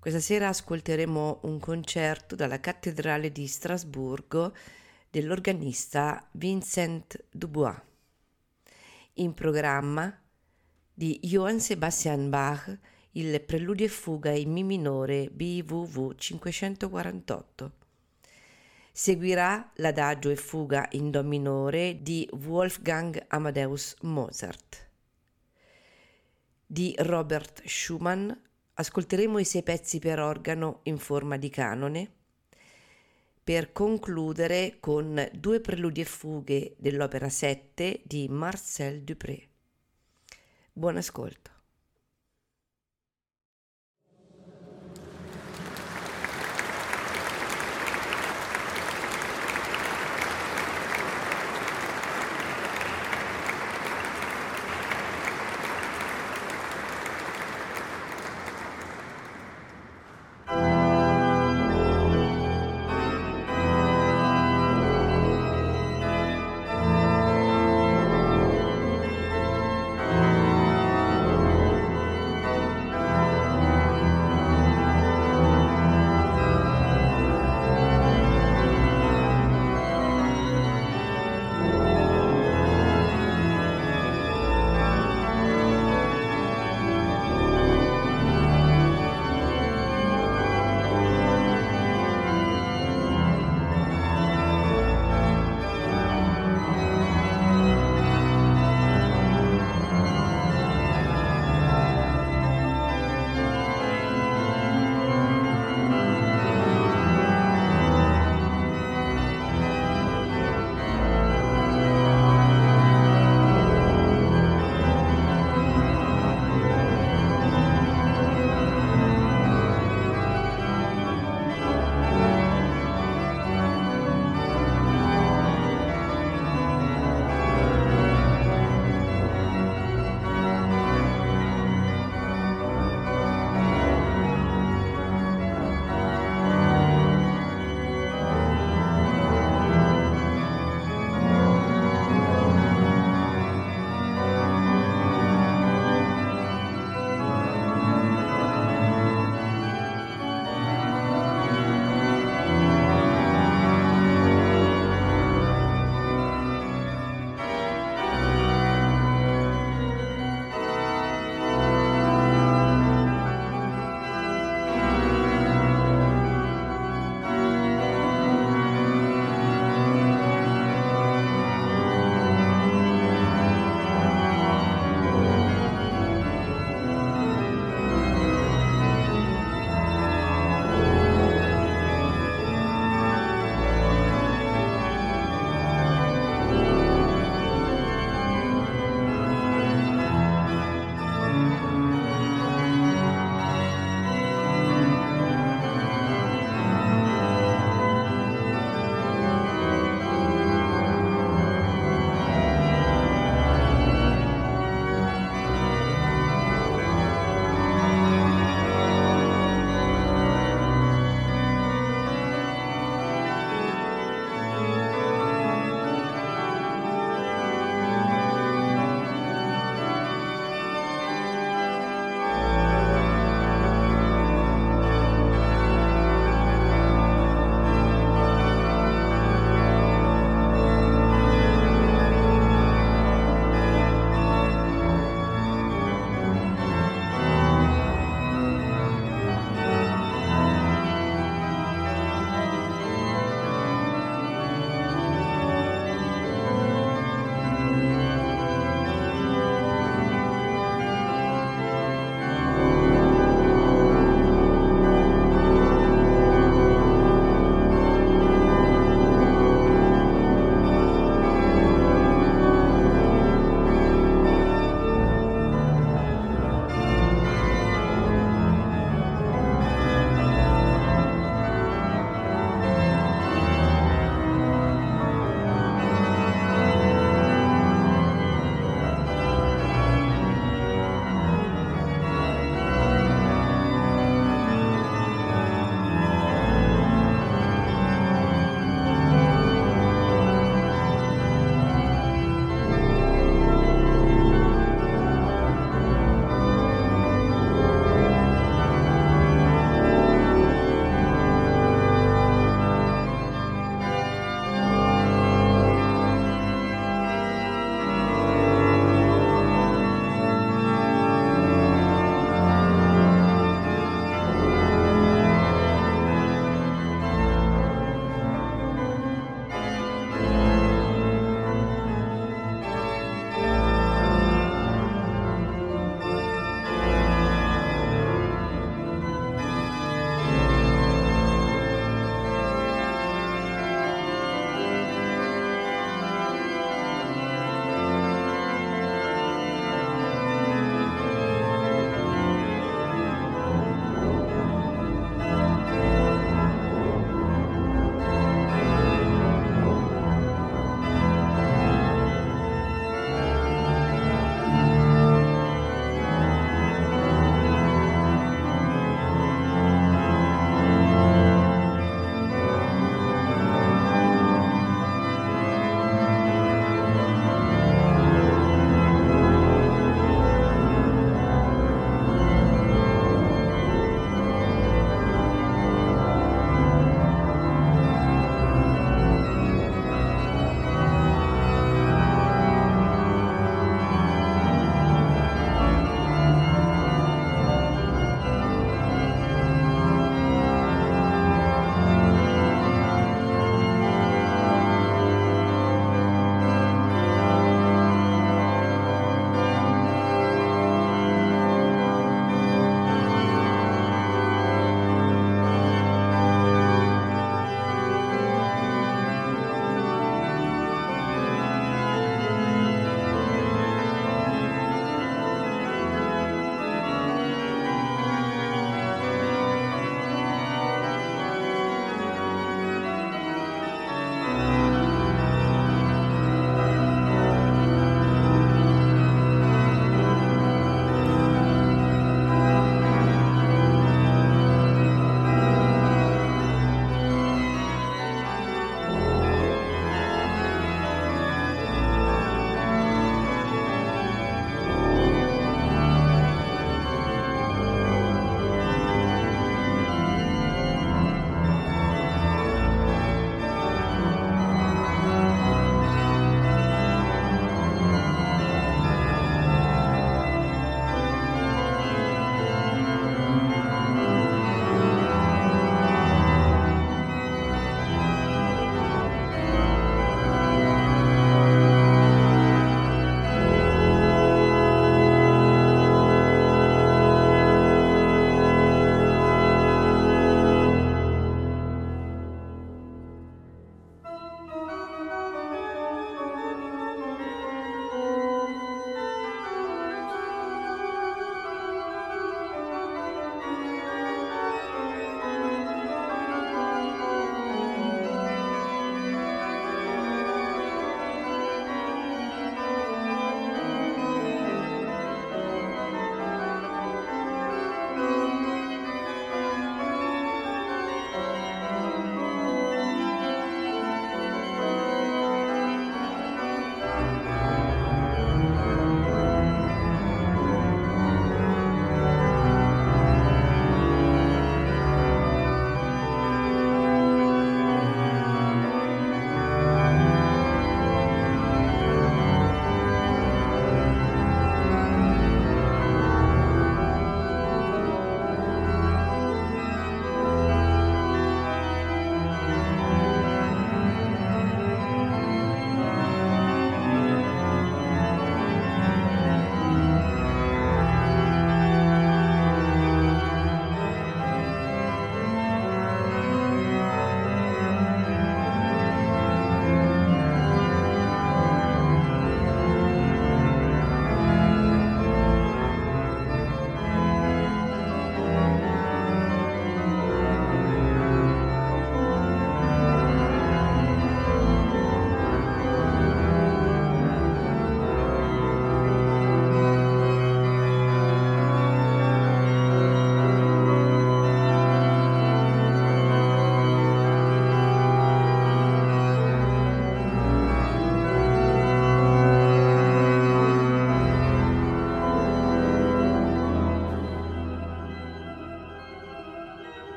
Questa sera ascolteremo un concerto dalla Cattedrale di Strasburgo dell'organista Vincent Dubois. In programma di Johann Sebastian Bach il Preludio e Fuga in Mi minore BWV 548. Seguirà l'adagio e fuga in Do minore di Wolfgang Amadeus Mozart. Di Robert Schumann ascolteremo i sei pezzi per organo in forma di canone per concludere con due preludi e fughe dell'opera 7 di Marcel Dupré. Buon ascolto.